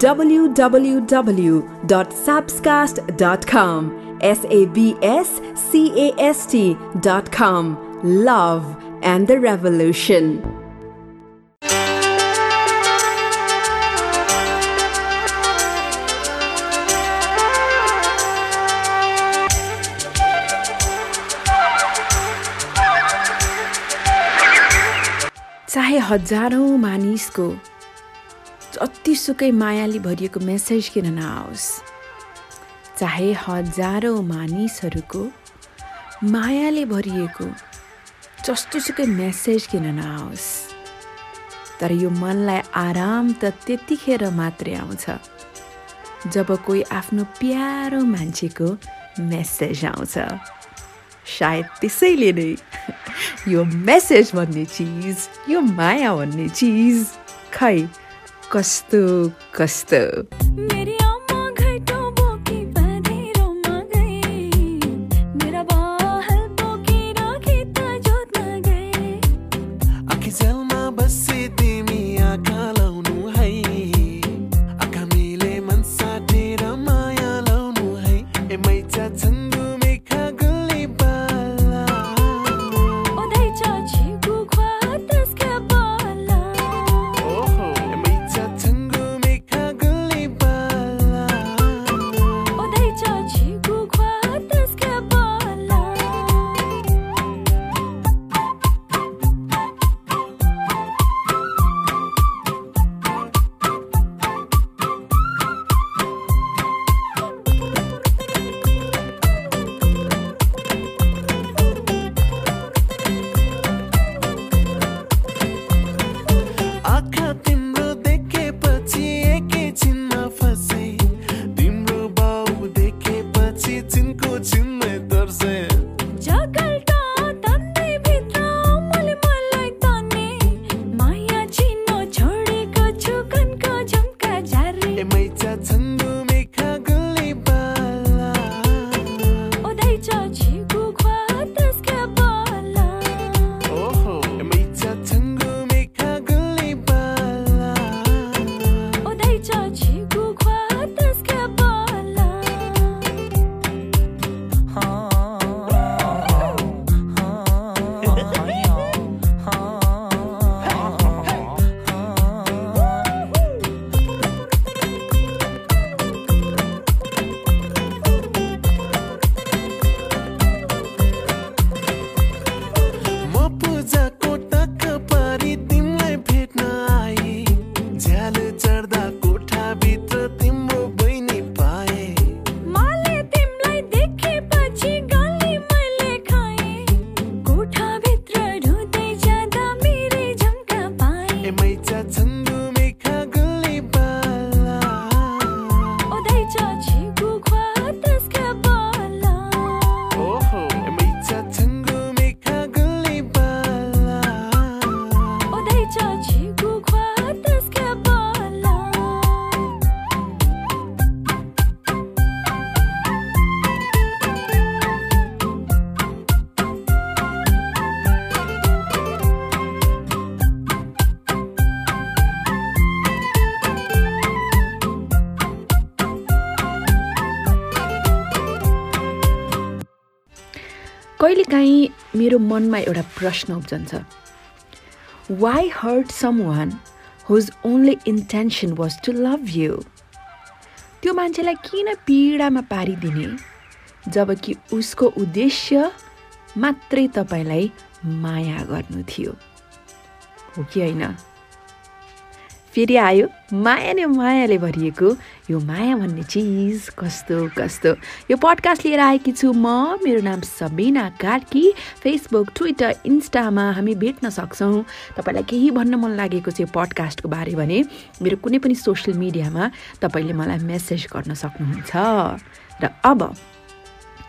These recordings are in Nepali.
www.sabscast.com. S A B S C A S T.com. Love and the Revolution. चाहे हजारौँ मानिसको जतिसुकै मायाले भरिएको मेसेज किन नआओस्? चाहे हजारौँ मानिसहरूको मायाले भरिएको जस्तोसुकै मेसेज किन नआओस्? तर यो मनलाई आराम त त्यतिखेर मात्रै आउँछ जब कोही आफ्नो प्यारो मान्छेको मेसेज आउँछ। सायद त्यसैले नै यो मेसेज भन्ने चिज यो माया भन्ने चिज खै कस्तो कस्तो? मेरो मनमा एउटा प्रश्न उब्जन्छ। Why hurt someone whose only intention was to love you त्यो मान्छेलाई किन पीडामा पारिदिने? जबकि उसको उद्देश्य मात्रै तपाईँलाई माया गर्नु थियो। हो कि होइन? फेरि आयो माया नै मायाले भरिएको। यो माया भन्ने चिज कस्तो कस्तो? यो पडकास्ट लिएर आएकी छु म मेरो नाम सबिना कार्की। फेसबुक ट्विटर इन्स्टामा हामी भेट्न सक्छौँ। तपाईँलाई केही भन्न मन लागेको छ यो पडकास्टको बारे भने मेरो कुनै पनि सोसियल मिडियामा तपाईँले मलाई मेसेज गर्न सक्नुहुन्छ। र अब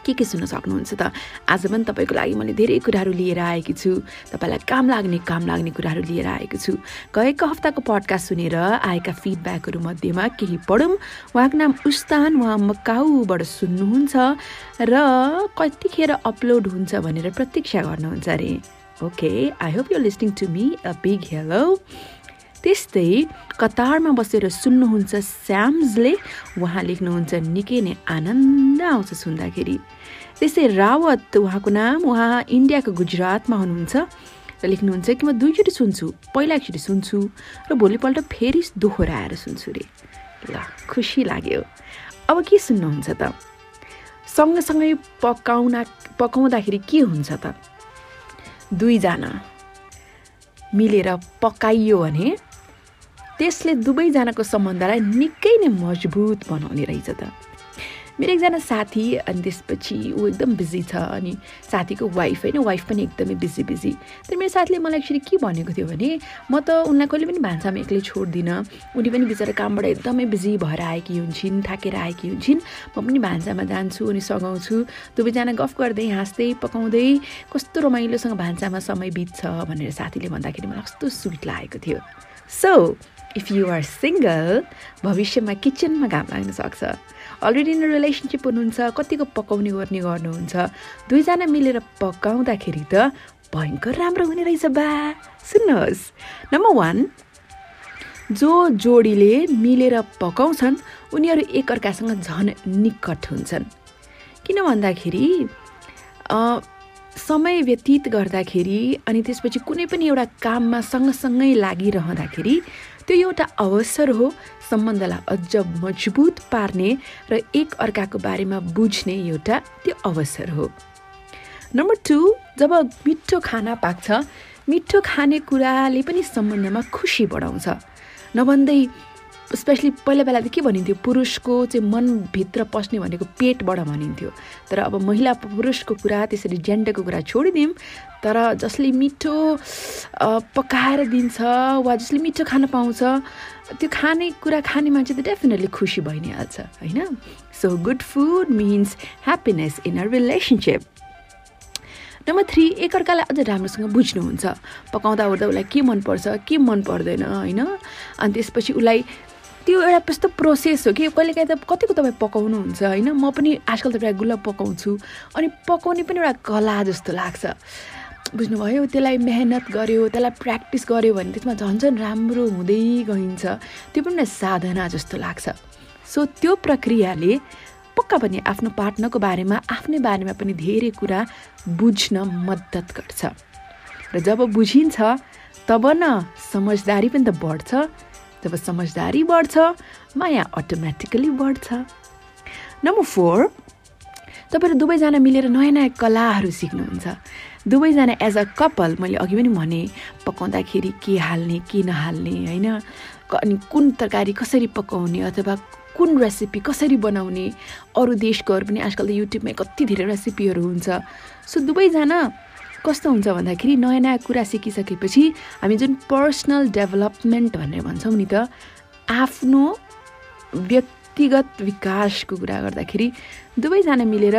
के के सुन्न सक्नुहुन्छ त? आज पनि तपाईँको लागि मैले धेरै कुराहरू लिएर आएकी छु। तपाईँलाई काम लाग्ने काम लाग्ने कुराहरू लिएर आएको छु। गएको हप्ताको पडकास्ट सुनेर आएका फिडब्याकहरू मध्येमा केही पढौँ। उहाँको नाम उस्तान उहाँ मकाउबाट सुन्नुहुन्छ र कतिखेर अपलोड हुन्छ भनेर प्रतीक्षा गर्नुहुन्छ अरे। Okay I hope you listening to me a big hello त्यस्तै कतारमा बसेर सुन्नुहुन्छ स्याम्सले उहाँ लेख्नुहुन्छ निकै नै आनन्द आउँछ सुन्दाखेरि। त्यस्तै रावत उहाँको नाम उहाँ इन्डियाको गुजरातमा हुनुहुन्छ र लेख्नुहुन्छ कि म दुईचोटि सुन्छु पहिला एकचोटि सुन्छु र भोलिपल्ट फेरि दोहोऱ्याएर सुन्छु रे। ल खुसी लाग्यो। अब के सुन्नुहुन्छ त? सँगसँगै पकाउना पकाउँदाखेरि के हुन्छ त? दुईजना मिलेर पकाइयो भने त्यसले दुवैजनाको सम्बन्धलाई निकै नै मजबुत बनाउने रहेछ त। मेरो एकजना साथी अनि त्यसपछि ऊ एकदम बिजी छ अनि साथीको वाइफ होइन वाइफ पनि एकदमै बिजी बिजी। तर मेरो साथीले मलाई एक्चुली के भनेको थियो भने म त उनलाई कहिले पनि भान्सामा एक्लै छोड्दिनँ। उनी पनि बिचरा कामबाट एकदमै बिजी भएर आएकी हुन्छन् थाकेर आएकी हुन्छन्। म पनि भान्सामा जान्छु अनि सघाउँछु। दुवैजना गफ गर्दै हाँस्दै पकाउँदै कस्तो रमाइलोसँग भान्सामा समय बित्छ भनेर साथीले भन्दाखेरि मलाई कस्तो स्विट लागेको थियो। So if you are single भविष्यमा किचनमा घाम लाग्न सक्छ। अलरेडी इन रिलेसनसिप हुनुहुन्छ कतिको पकाउने गर्ने गर्नुहुन्छ। दुईजना मिलेर पकाउँदाखेरि त भयङ्कर राम्रो हुने रहेछ बा। सुन्नुहोस्। नम्बर वान जो जोडीले मिलेर पकाउँछन् उनीहरू एकअर्कासँग झन् निकट हुन्छन्। किन भन्दाखेरि समय व्यतीत गर्दाखेरि अनि त्यसपछि कुनै पनि एउटा काममा सँगसँगै लागिरहँदाखेरि त्यो एउटा अवसर हो सम्बन्धलाई अझ मजबुत पार्ने र एक अर्काको बारेमा बुझ्ने एउटा त्यो अवसर हो। नम्बर टू जब मिठो खाना पाक्छ मिठो खानेकुराले पनि सम्बन्धमा खुसी बढाउँछ। नभन्दै स्पेसली पहिला बेला त के भनिन्थ्यो? पुरुषको चाहिँ मनभित्र पस्ने भनेको पेटबाट भनिन्थ्यो। तर अब महिला पुरुषको कुरा त्यसरी जेन्डरको कुरा छोडिदिउँ तर जसले मिठो पकाएर दिन्छ वा जसले मिठो खान पाउँछ त्यो खानेकुरा खाने मान्छे त डेफिनेटली खुसी भइ नै हाल्छ होइन? So good food means happiness in a relationship number three एकअर्कालाई अझ राम्रोसँग बुझ्नुहुन्छ। पकाउँदा ओर्दा उसलाई के मनपर्छ के मन पर्दैन होइन? अनि त्यसपछि उसलाई त्यो एउटा यस्तो प्रोसेस हो कि कहिलेकाहीँ त कतिको तपाईँ पकाउनुहुन्छ होइन? म पनि आजकल त प्रायः गुलाब पकाउँछु। अनि पकाउने पनि एउटा कला जस्तो लाग्छ। बुझ्नुभयो त्यसलाई मेहनत गर्यो त्यसलाई प्र्याक्टिस गर्यो भने त्यसमा झन् झन् राम्रो हुँदै गइन्छ। त्यो पनि एउटा साधना जस्तो लाग्छ। सो त्यो प्रक्रियाले पक्का पनि आफ्नो पार्टनरको बारेमा आफ्नै बारेमा पनि धेरै कुरा बुझ्न मद्दत गर्छ। र जब बुझिन्छ तब न समझदारी पनि त बढ्छ। जब समझदारी बढ्छ माया अटोमेटिकली बढ्छ. नम्बर फोर तपाईँहरू दुवैजना मिलेर नयाँ नयाँ कलाहरू सिक्नुहुन्छ. दुवैजना एज अ कपल मैले अघि पनि भने पकाउँदाखेरि के हाल्ने के नहाल्ने होइन? अनि कुन तरकारी कसरी पकाउने अथवा कुन रेसिपी कसरी बनाउने अरू देशकोहरू पनि आजकल त युट्युबमा कति धेरै रेसिपीहरू हुन्छ. सो दुवैजना कस्तो हुन्छ भन्दाखेरि नयाँ नयाँ कुरा सिकिसकेपछि हामी जुन पर्सनल डेभलपमेन्ट भनेर भन्छौँ नि त आफ्नो व्यक्तिगत विकासको कुरा गर्दाखेरि दुवैजना मिलेर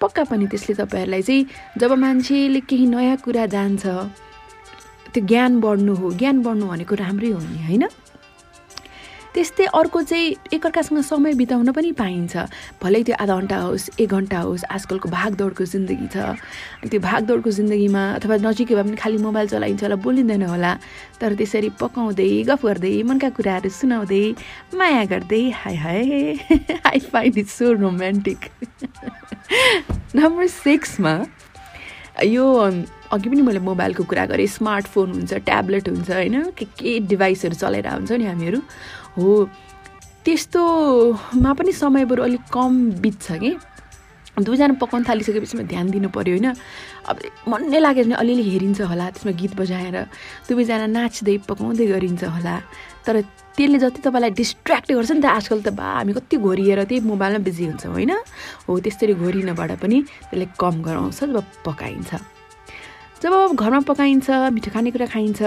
पक्का पनि त्यसले तपाईँहरूलाई चाहिँ जब मान्छेले केही नयाँ कुरा जान्छ त्यो ज्ञान बढ्नु हो। ज्ञान बढ्नु भनेको राम्रै हो नि होइन? त्यस्तै अर्को चाहिँ एकअर्कासँग समय बिताउन पनि पाइन्छ। भलै त्यो आधा घन्टा होस् एक घन्टा होस् आजकलको भागदौडको जिन्दगी छ। त्यो भागदौडको जिन्दगीमा अथवा नजिकै भए पनि खालि मोबाइल चलाइन्छ होला बोलिँदैन होला। तर त्यसरी पकाउँदै गफ गर्दै मनका कुराहरू सुनाउँदै माया गर्दै hi hi I find it so romantic. Number सिक्समा यो अघि पनि मैले मोबाइलको कुरा गरेँ स्मार्टफोन हुन्छ ट्याब्लेट हुन्छ होइन? के के डिभाइसहरू चलाएर हुन्छ नि हामीहरू। हो। त्यस्तोमा पनि समय बरु अलिक कम बित्छ कि। दुईजना पकाउन थालिसकेपछि ध्यान दिनु पऱ्यो होइन। अब मनै लाग्यो भने अलिअलि हेरिन्छ होला त्यसमा गीत बजाएर। दुवैजना नाच्दै पकाउँदै गरिन्छ होला। तर त्यसले जति तपाईँलाई डिस्ट्र्याक्ट गर्छ नि त आजकल त बा हामी कति घोरिएर त्यही मोबाइलमा बिजी हुन्छौँ होइन। हो त्यसरी घोरिनबाट पनि त्यसले कम गराउँछ जब पकाइन्छ। जब घरमा पकाइन्छ मिठो खानेकुरा खाइन्छ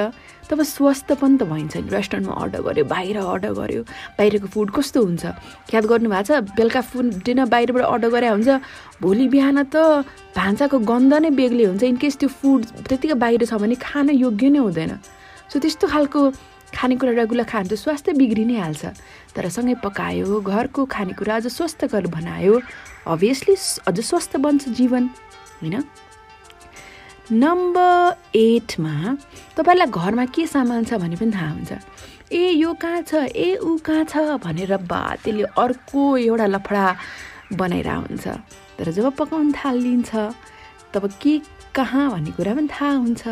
तब स्वस्थ पनि त भइन्छ नि। रेस्टुरेन्टमा अर्डर गऱ्यो बाहिर अर्डर गऱ्यो बाहिरको फुड कस्तो हुन्छ? याद गर्नुभएको छ? बेलुका फुड डिनर बाहिरबाट अर्डर गरे हुन्छ भोलि बिहान त भान्साको गन्ध नै बेग्लै हुन्छ। इनकेस त्यो फुड त्यतिकै बाहिर छ भने खान योग्य नै हुँदैन। सो त्यस्तो खालको खानेकुरा रेगुलर खायो भने त स्वास्थ्य बिग्रि नै हाल्छ। तर सँगै पकायो घरको खानेकुरा अझ स्वस्थकर बनायो अभियसली अझ स्वस्थ बन्छ जीवन होइन? नम्बर एटमा तपाईँलाई घरमा के सामान छ भने पनि थाहा हुन्छ। ए यो कहाँ छ? ए ऊ कहाँ छ? भनेर बा त्यसले अर्को एउटा लफडा बनाइरहेको हुन्छ। तर जब पकाउन थालिन्छ तब के कहाँ भन्ने कुरा पनि थाहा हुन्छ।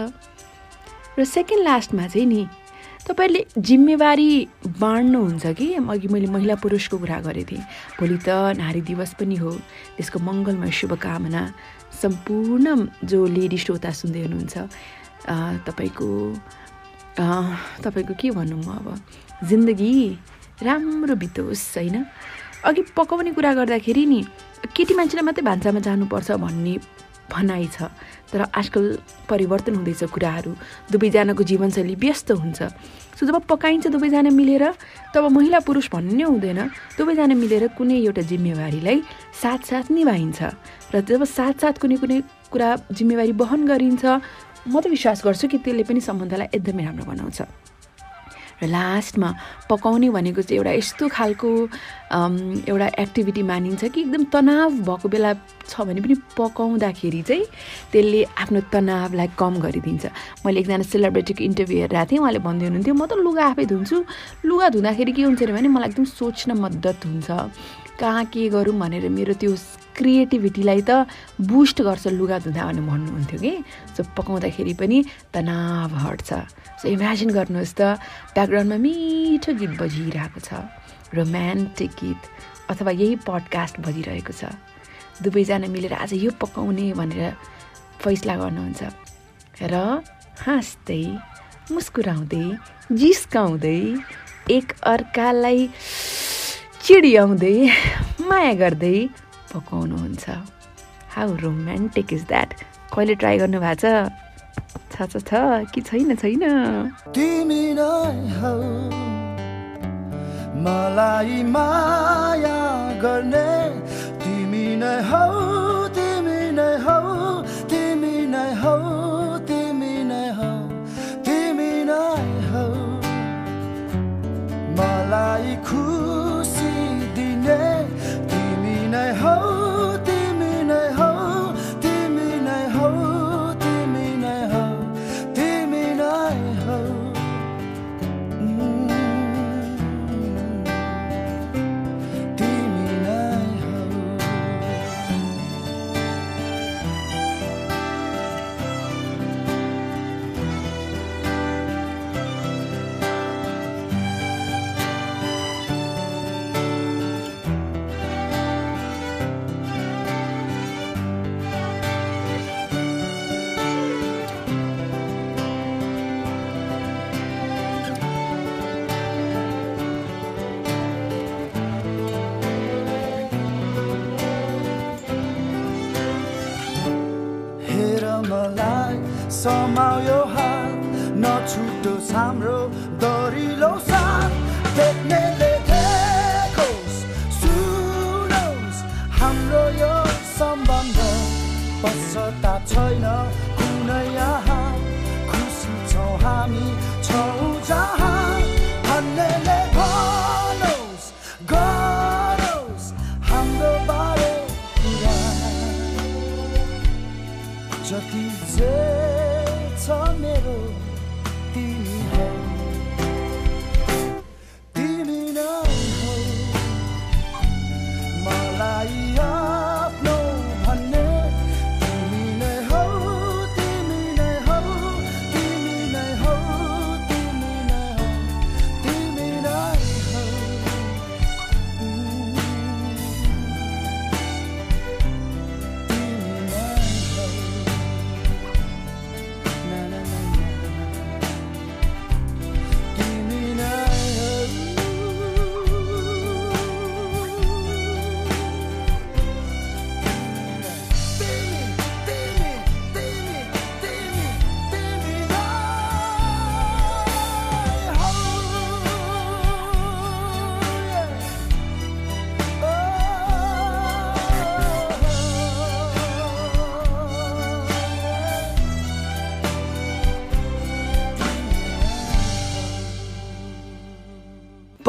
र सेकेन्ड लास्टमा चाहिँ नि तपाईँहरूले जिम्मेवारी बाँड्नुहुन्छ कि? अघि मैले महिला पुरुषको कुरा गरेको थिएँ। भोलि त नारी दिवस पनि हो। त्यसको मङ्गलमय शुभकामना। सम्पूर्ण जो लेडी श्रोता सुन्दै हुनुहुन्छ तपाईँको तपाईँको के भनौँ अब? जिन्दगी राम्रो बितोस् होइन? अघि पकाउने कुरा गर्दाखेरि नि केटी मान्छेले मात्रै भान्सामा जानुपर्छ भन्ने भनाइ छ तर आजकल परिवर्तन हुँदैछ कुराहरू। दुवैजनाको जीवनशैली व्यस्त हुन्छ। सो जब पकाइन्छ दुवैजना मिलेर तब महिला पुरुष भन्ने हुँदैन। दुवैजना मिलेर कुनै एउटा जिम्मेवारीलाई साथसाथ निभाइन्छ। र जब साथसाथ कुनै कुनै कुरा जिम्मेवारी वहन गरिन्छ म त विश्वास गर्छु कि त्यसले पनि सम्बन्धलाई एकदमै राम्रो बनाउँछ। र लास्टमा पकाउने भनेको चाहिँ एउटा यस्तो खालको एउटा एक्टिभिटी मानिन्छ कि एकदम तनाव भएको बेला छ भने पनि पकाउँदाखेरि चाहिँ त्यसले आफ्नो तनावलाई कम गरिदिन्छ। मैले एकजना सेलिब्रेटीको इन्टरभ्यू हेरेको थिएँ उहाँले भन्दै हुनुहुन्थ्यो म त लुगा आफै धुन्छु। लुगा धुँदाखेरि के हुन्छ भने मलाई एकदम सोच्न मद्दत हुन्छ। कहाँ के गरौँ भनेर मेरो त्यो क्रिएटिभिटीलाई त बुस्ट गर्छ लुगा धुँदा भनेर भन्नुहुन्थ्यो कि। सो पकाउँदाखेरि पनि तनाव हट्छ। सो इमेजिन गर्नुहोस् त ब्याकग्राउन्डमा मिठो गीत बजिरहेको छ रोमान्टिक गीत अथवा यही पडकास्ट बजिरहेको छ। दुवैजना मिलेर आज यो पकाउने भनेर फैसला गर्नुहुन्छ। र हाँस्दै मुस्कुराउँदै जिस्काउँदै एक अर्कालाई चिडियाउँदै माया गर्दै पकाउनुहुन्छ हाउ रोमान्टिक इज द्याट कहिले ट्राई गर्नु भएको छ? छ छ कि छैन छैन? मलाई माया गर्ने। तिमी नै हौ तिमी नै हौ तिमी नै हौ तिमी नै हौ तिमी नै हौ। मलाई खुसी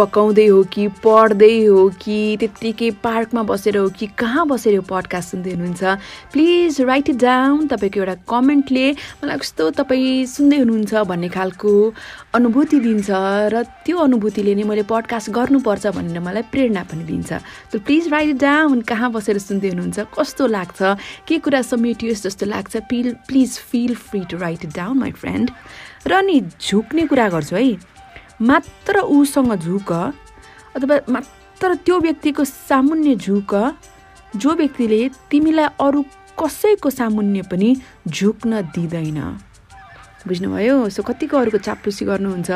पकाउँदै हो कि पढ्दै हो कि त्यत्तिकै पार्कमा बसेर हो कि कहाँ बसेर यो पडकास्ट सुन्दै हुनुहुन्छ? प्लिज राइट इट डाउन तपाईँको एउटा कमेन्टले मलाई कस्तो तपाईँ सुन्दै हुनुहुन्छ भन्ने खालको अनुभूति दिन्छ र त्यो अनुभूतिले नै मैले पडकास्ट गर्नुपर्छ भनेर मलाई प्रेरणा पनि दिन्छ। So please write it down कहाँ बसेर सुन्दै हुनुहुन्छ कस्तो लाग्छ के कुरा समेटियोस् जस्तो लाग्छ please feel free to write it down my friend र नि झुक्ने कुरा गर्छु है। मात्र उसँग झुक अथवा मात्र त्यो व्यक्तिको सामुन्य झुक जो व्यक्तिले तिमीलाई अरू कसैको सामुन्य पनि झुक्न दिँदैन। बुझ्नुभयो? सो कतिको अरूको चाप्लुसी गर्नुहुन्छ?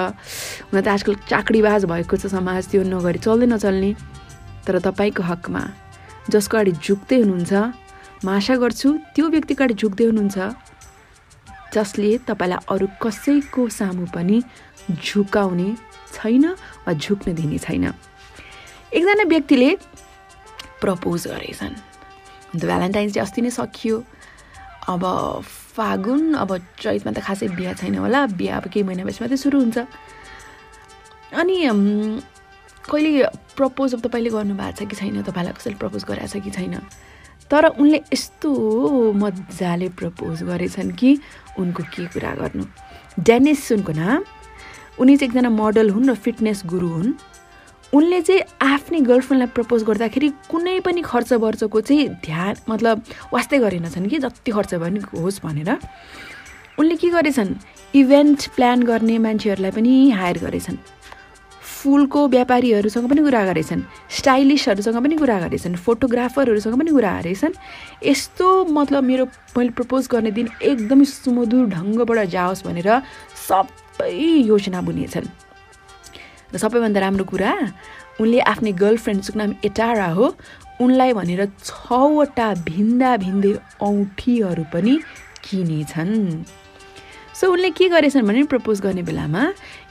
हुन त आजकल चाकडीबाज भएको छ समाज त्यो नगरी चल्दै नचल्ने। तर तपाईँको हकमा जसको अगाडि झुक्दै हुनुहुन्छ म आशा गर्छु त्यो व्यक्तिको अगाडि झुक्दै हुनुहुन्छ जसले तपाईँलाई अरू कसैको सामु पनि झुकाउने छैन वा झुक्न दिने छैन। एकजना व्यक्तिले प्रपोज गरेछन्। अन्त भ्यालेन्टाइन्स डे अस्ति नै सकियो। अब फागुन अब चैतमा त खासै बिहा छैन होला। बिहा अब केही महिनापछि मात्रै सुरु हुन्छ। अनि कहिले प्रपोज अब तपाईँले गर्नुभएको छ कि छैन? तपाईँलाई कसैले प्रपोज गरेको छ कि छैन? तर उनले यस्तो मजाले प्रपोज गरेछन् कि उनको के कुरा गर्नु? डेनिस उनको नाम उनी चाहिँ एकजना मोडल हुन् र फिटनेस गुरु हुन्। उनले चाहिँ आफ्नै गर्लफ्रेन्डलाई प्रपोज गर्दाखेरि कुनै पनि खर्च वर्चको चाहिँ ध्यान मतलब वास्तै गरेनछन् कि जति खर्च भए पनि होस् भनेर। उनले के गरेछन्? इभेन्ट प्लान गर्ने मान्छेहरूलाई पनि हायर गरेछन्। फुलको व्यापारीहरूसँग पनि कुरा गरेछन्। स्टाइलिस्टहरूसँग पनि कुरा गरेछन्। फोटोग्राफरहरूसँग पनि कुरा गरेछन्। यस्तो मतलब मेरो मैले प्रपोज गर्ने दिन एकदमै सुमधुर ढङ्गबाट जाओस् भनेर सबै योजना बुनेछन् र सबैभन्दा राम्रो कुरा उनले आफ्नै गर्लफ्रेन्ड्सको नाम एटारा हो उनलाई भनेर छवटा भिन्दा भिन्दै औँठीहरू पनि किनेछन्। सो उनले के गरेछन् भने प्रपोज गर्ने बेलामा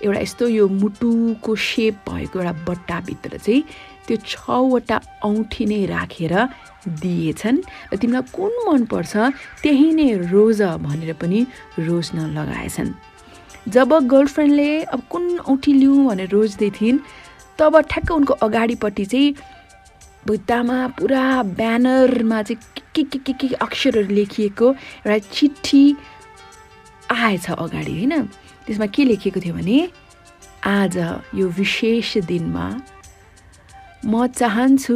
एउटा यस्तो यो मुटुको सेप भएको एउटा बट्टाभित्र चाहिँ त्यो छवटा औँठी नै राखेर दिएछन् र तिमीलाई कुन मनपर्छ त्यही नै रोज भनेर पनि रोज्न लगाएछन्। जब गर्लफ्रेन्डले अब कुन औँठी लिउँ भनेर रोज्दै थिइन् तब ठ्याक्क उनको अगाडिपट्टि चाहिँ भित्तामा पुरा ब्यानरमा चाहिँ के के के के अक्षरहरू लेखिएको एउटा चिठी आएछ अगाडि होइन? त्यसमा के लेखिएको थियो भने आज यो विशेष दिनमा म चाहन्छु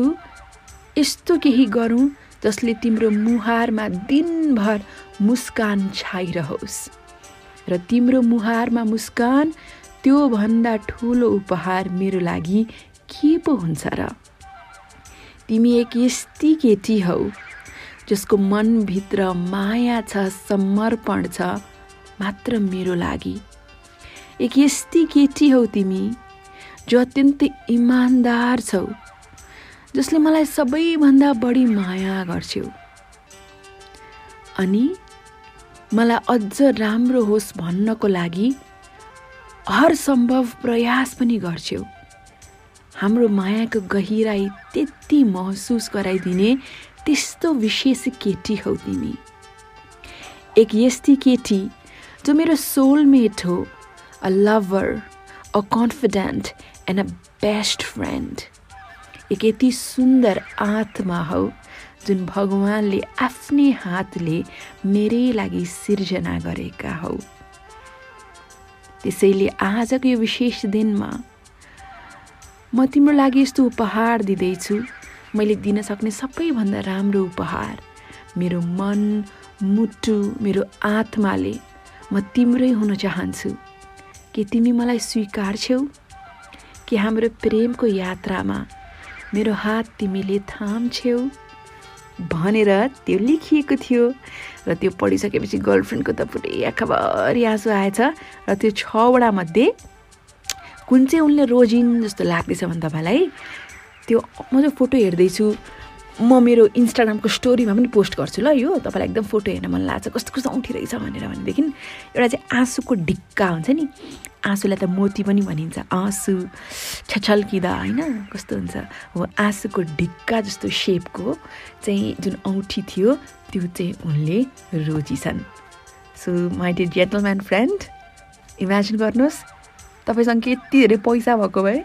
यस्तो केही गरौँ जसले तिम्रो मुहारमा दिनभर मुस्कान छाइरहोस्। र तिम्रो मुहारमा मुस्कान त्योभन्दा ठुलो उपहार मेरो लागि के पो हुन्छ र? तिमी एक यस्ती केटी हौ जसको मनभित्र माया छ समर्पण छ मात्र मेरो लागि। एक यस्ती केटी हौ तिमी जो अत्यन्तै इमान्दार छौ जसले मलाई सबैभन्दा बढी माया गर्छौ अनि मलाई अझ राम्रो होस् भन्नको लागि हर सम्भव प्रयास पनि गर्छौ हाम्रो मायाको गहिराई त्यति महसुस गराइदिने त्यस्तो विशेष केटी हौ तिमी। एक यस्ती केटी जो मेरो सोलमेट हो a lover a confident and a best friend एक यति सुन्दर आत्मा हौ। जुन भगवान्ले आफ्नै हातले मेरै लागि सिर्जना गरेका हौ। त्यसैले आजको यो विशेष दिनमा म तिम्रो लागि यस्तो उपहार दिँदैछु। मैले दिन सक्ने सबैभन्दा राम्रो उपहार मेरो मन मुटु मेरो आत्माले म तिम्रै हुन चाहन्छु। के तिमी मलाई स्वीकार्छौ कि हाम्रो प्रेमको यात्रामा मेरो हात तिमीले थाम्छौ भनेर त्यो लेखिएको थियो र त्यो पढिसकेपछि गर्लफ्रेन्डको त पुरै आँखाभरि आँसु आएछ र त्यो छवटा मध्ये कुन चाहिँ उनले रोजिन जस्तो लाग्दैछ भने तपाईँलाई त्यो म चाहिँ फोटो हेर्दैछु म मेरो इन्स्टाग्रामको स्टोरीमा पनि पोस्ट गर्छु ल यो। तपाईँलाई एकदम फोटो हेर्न मन लाग्छ। कस्तो कस्तो औँठी रहेछ भनेर भनेदेखि एउटा चाहिँ आँसुको ढिक्का हुन्छ नि। आँसुलाई त मोती पनि भनिन्छ। आँसु छछल्किँदा होइन कस्तो हुन्छ? हो आँसुको ढिक्का जस्तो सेपको चाहिँ जुन औँठी थियो त्यो चाहिँ उनले रोजिछन्। So my dear gentleman friend imagine गर्नुहोस् तपाईँसँग यति धेरै पैसा भएको भए?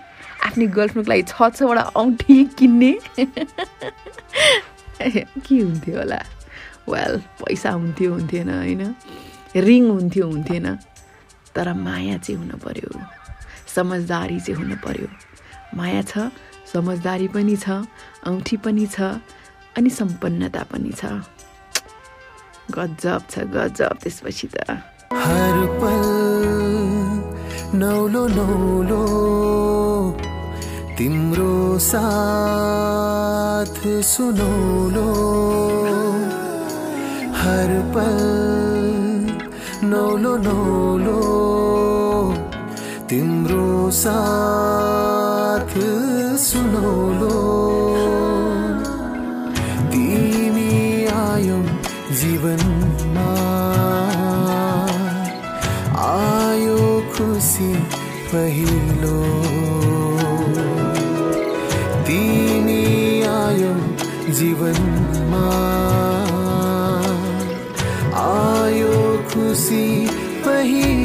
आफ्नै गर्लफ्रेन्डको लागि छ छवटा औँठी किन्ने। के हुन्थ्यो होला? वेल पैसा हुन्थ्यो हुन्थेन होइन? रिङ हुन्थ्यो हुन्थेन। तर माया चाहिँ हुनु पर्यो। समझदारी चाहिँ हुनु पर्यो। माया छ समझदारी पनि छ औँठी पनि छ अनि सम्पन्नता पनि छ। गजब छ गजब त्यसपछि त। हर पल नौलो नौलो। तिम्रो साथ सुनौलो हर पल नौलो नौलो तिम्रो साथ सुनौलो तिमी आयो जीवनमा। आयो खुसी पहिलो। जीवनमा आयो खुशी पहिलो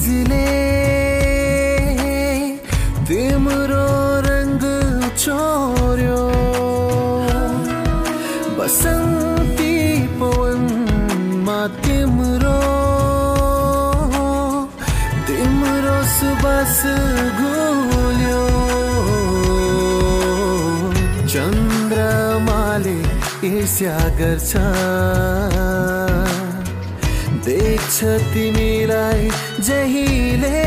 क्षितिजले तिम्रो रङ्ग चोर्यो। बसन्ती पवनमा तिम्रो तिम्रो सुबास घुल्यो चन्द्रमाले ईर्ष्या गर्छ। देख्छ तिमीलाई जहिले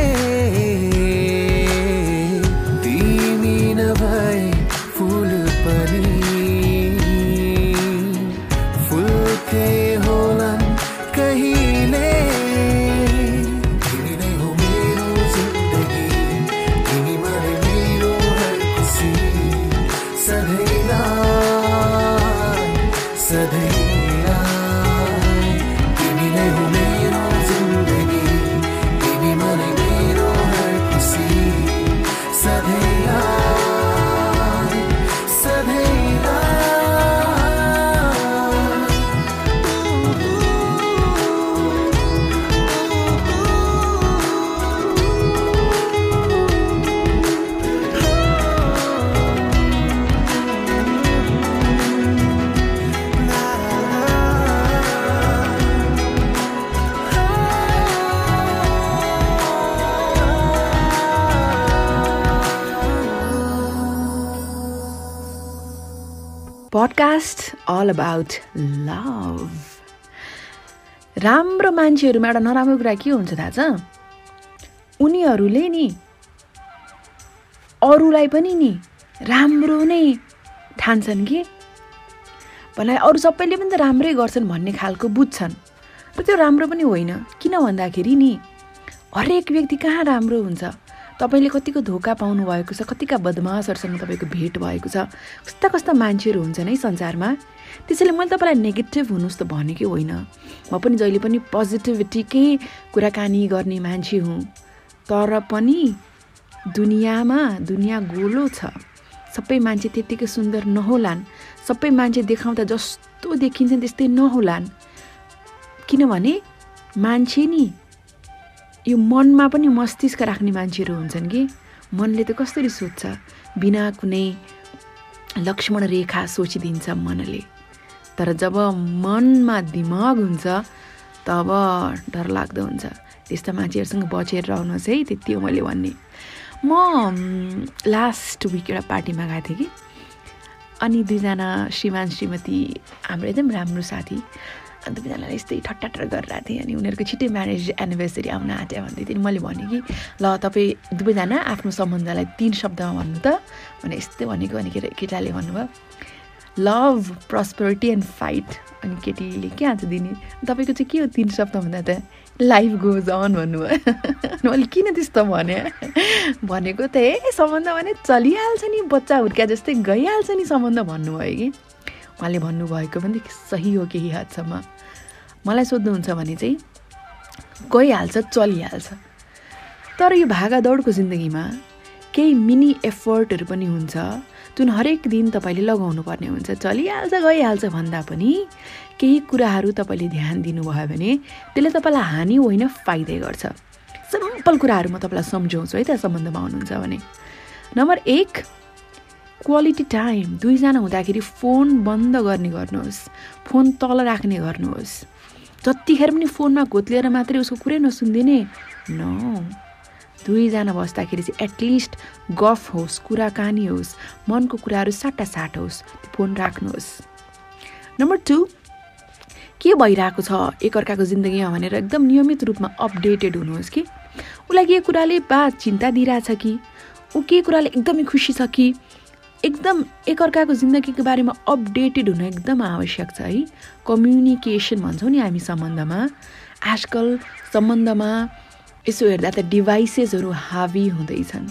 all about love. राम्रो मान्छेहरूमा एउटा नराम्रो कुरा के हुन्छ थाहा छ उनीहरूले नि अरूलाई पनि नि राम्रो नै ठान्छन् कि? भन्दा अरू सबैले पनि त राम्रै गर्छन् भन्ने खालको बुझ्छन्। र त्यो राम्रो पनि होइन। किन भन्दाखेरि नि हरेक व्यक्ति कहाँ राम्रो हुन्छ? तपाईँले कतिको धोका पाउनु भएको छ कतिका बदमासहरूसँग तपाईँको भेट भएको छ कस्ता कस्ता मान्छेहरू हुन्छन् है संसारमा। त्यसैले मैले तपाईँलाई नेगेटिभ हुनुहोस् त भनेकै होइन। म पनि जहिले पनि पोजिटिभिटीकै कुराकानी गर्ने मान्छे हुँ। तर पनि दुनियाँमा दुनियाँ गोलो छ। सबै मान्छे त्यत्तिकै सुन्दर नहोलान्। सबै मान्छे देखाउँदा जस्तो देखिन्छन् त्यस्तै नहोलान्। किनभने मान्छे नि यो मनमा पनि मस्तिष्क राख्ने मान्छेहरू हुन्छन् कि? मनले त कसरी सोध्छ? बिना कुनै लक्ष्मण रेखा सोचिदिन्छ मनले। तर जब मनमा दिमाग हुन्छ तब डरलाग्दो हुन्छ। त्यस्ता मान्छेहरूसँग बचेर रहनुहोस् है त्यति हो मैले भन्ने। म लास्ट विक एउटा पार्टीमा गएको थिएँ कि। अनि दुईजना श्रीमान श्रीमती हाम्रो एकदम राम्रो साथी। अन्त दुईजनालाई यस्तै ठट्टाटर गरिरहेको थिएँ। अनि उनीहरूको छिट्टै म्यारेज एनिभर्सरी आउन आँट्यो भन्दै थिएँ अनि मैले भनेँ कि ल तपाईँ दुवैजना आफ्नो सम्बन्धलाई तिन शब्दमा भन्नु त। भने यस्तै भनेको। अनि केटा केटाले भन्नुभयो लभ प्रस्पेरिटी एन्ड फाइट अनि केटीले के आन्सर दिने? तपाईँको चाहिँ के हो तिन शब्द भन्दा त? लाइफ गोज अन भन्नुभयो। अनि मैले किन त्यस्तो भने? भनेको त ए सम्बन्ध भने चलिहाल्छ नि बच्चा हुर्क्या जस्तै गइहाल्छ नि सम्बन्ध भन्नुभयो कि। उहाँले भन्नुभएको पनि सही हो केही हदसम्म मलाई सोध्नुहुन्छ भने चाहिँ गइहाल्छ चलिहाल्छ। तर यो भागादौडको जिन्दगीमा केही मिनी एफर्टहरू पनि हुन्छ जुन हरेक दिन तपाईँले लगाउनु पर्ने हुन्छ। चलिहाल्छ गइहाल्छ भन्दा पनि केही कुराहरू तपाईँले ध्यान दिनुभयो भने त्यसले तपाईँलाई हानि होइन फाइदै गर्छ। सिम्पल कुराहरू म तपाईँलाई सम्झाउँछु है त सम्बन्धमा हुनुहुन्छ भने। नम्बर एक क्वालिटी टाइम दुईजना हुँदाखेरि फोन बन्द गर्ने गर्नुहोस्। फोन तल राख्ने गर्नुहोस्। जतिखेर पनि फोनमा घोत्लिएर मात्रै उसको कुरै नसुनिदिने? न दुईजना बस्दाखेरि चाहिँ एटलिस्ट गफ होस् कुराकानी होस् मनको कुराहरू साटासाट होस् फोन राख्नुहोस्। नम्बर टू के भइरहेको छ एकअर्काको जिन्दगीमा भनेर एकदम नियमित रूपमा अपडेटेड हुनुहोस् कि? उसलाई के कुराले बा चिन्ता दिइरहेछ कि? ऊ के कुराले एकदमै खुसी छ कि? एकदम एकअर्काको जिन्दगीको बारेमा अपडेटेड हुनु एकदम आवश्यक छ है। कम्युनिकेसन भन्छौँ नि हामी सम्बन्धमा। आजकल सम्बन्धमा यसो हेर्दा त डिभाइसेसहरू हावी हुँदैछन्।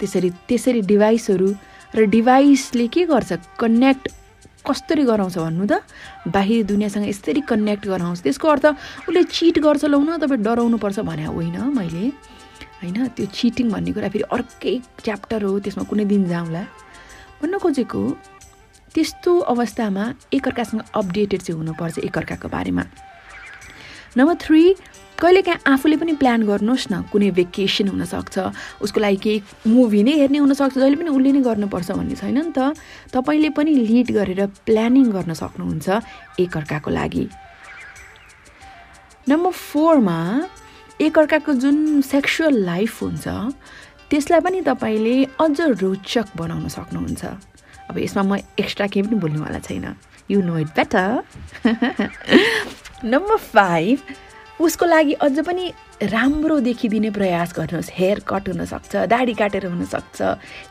त्यसरी त्यसरी डिभाइसहरू र डिभाइसले के गर्छ? कनेक्ट कसरी गराउँछ भन्नु त? बाहिर दुनियाँसँग यसरी कनेक्ट गराउँछ त्यसको अर्थ उसले चिट गर्छ लौ न तपाईँ डराउनु पर्छ भने होइन मैले। होइन? त्यो चिटिङ भन्ने कुरा फेरि अर्कै च्याप्टर हो त्यसमा कुनै दिन जाउँला भन्न खोजेको त्यस्तो अवस्थामा एकअर्कासँग अपडेटेड चाहिँ हुनुपर्छ एकअर्काको बारेमा। नम्बर थ्री कहिलेकाहीँ आफूले पनि प्लान गर्नुहोस् न कुनै भेकेसन हुनसक्छ उसको लागि केही मुभी नै हेर्ने हुनसक्छ जहिले पनि उसले नै गर्नुपर्छ भन्ने छैन नि त। तपाईँले पनि लिड गरेर प्लानिङ गर्न सक्नुहुन्छ एकअर्काको लागि। नम्बर फोरमा एकअर्काको जुन सेक्सुअल लाइफ हुन्छ त्यसलाई पनि तपाईँले अझ रोचक बनाउन सक्नुहुन्छ। अब यसमा म एक्स्ट्रा केही पनि बोल्नुवाला छैन। You know it better number five उसको लागि अझ पनि राम्रो देखिदिने प्रयास गर्नुहोस्। हेयर कट हुनसक्छ दाढी काटेर हुनसक्छ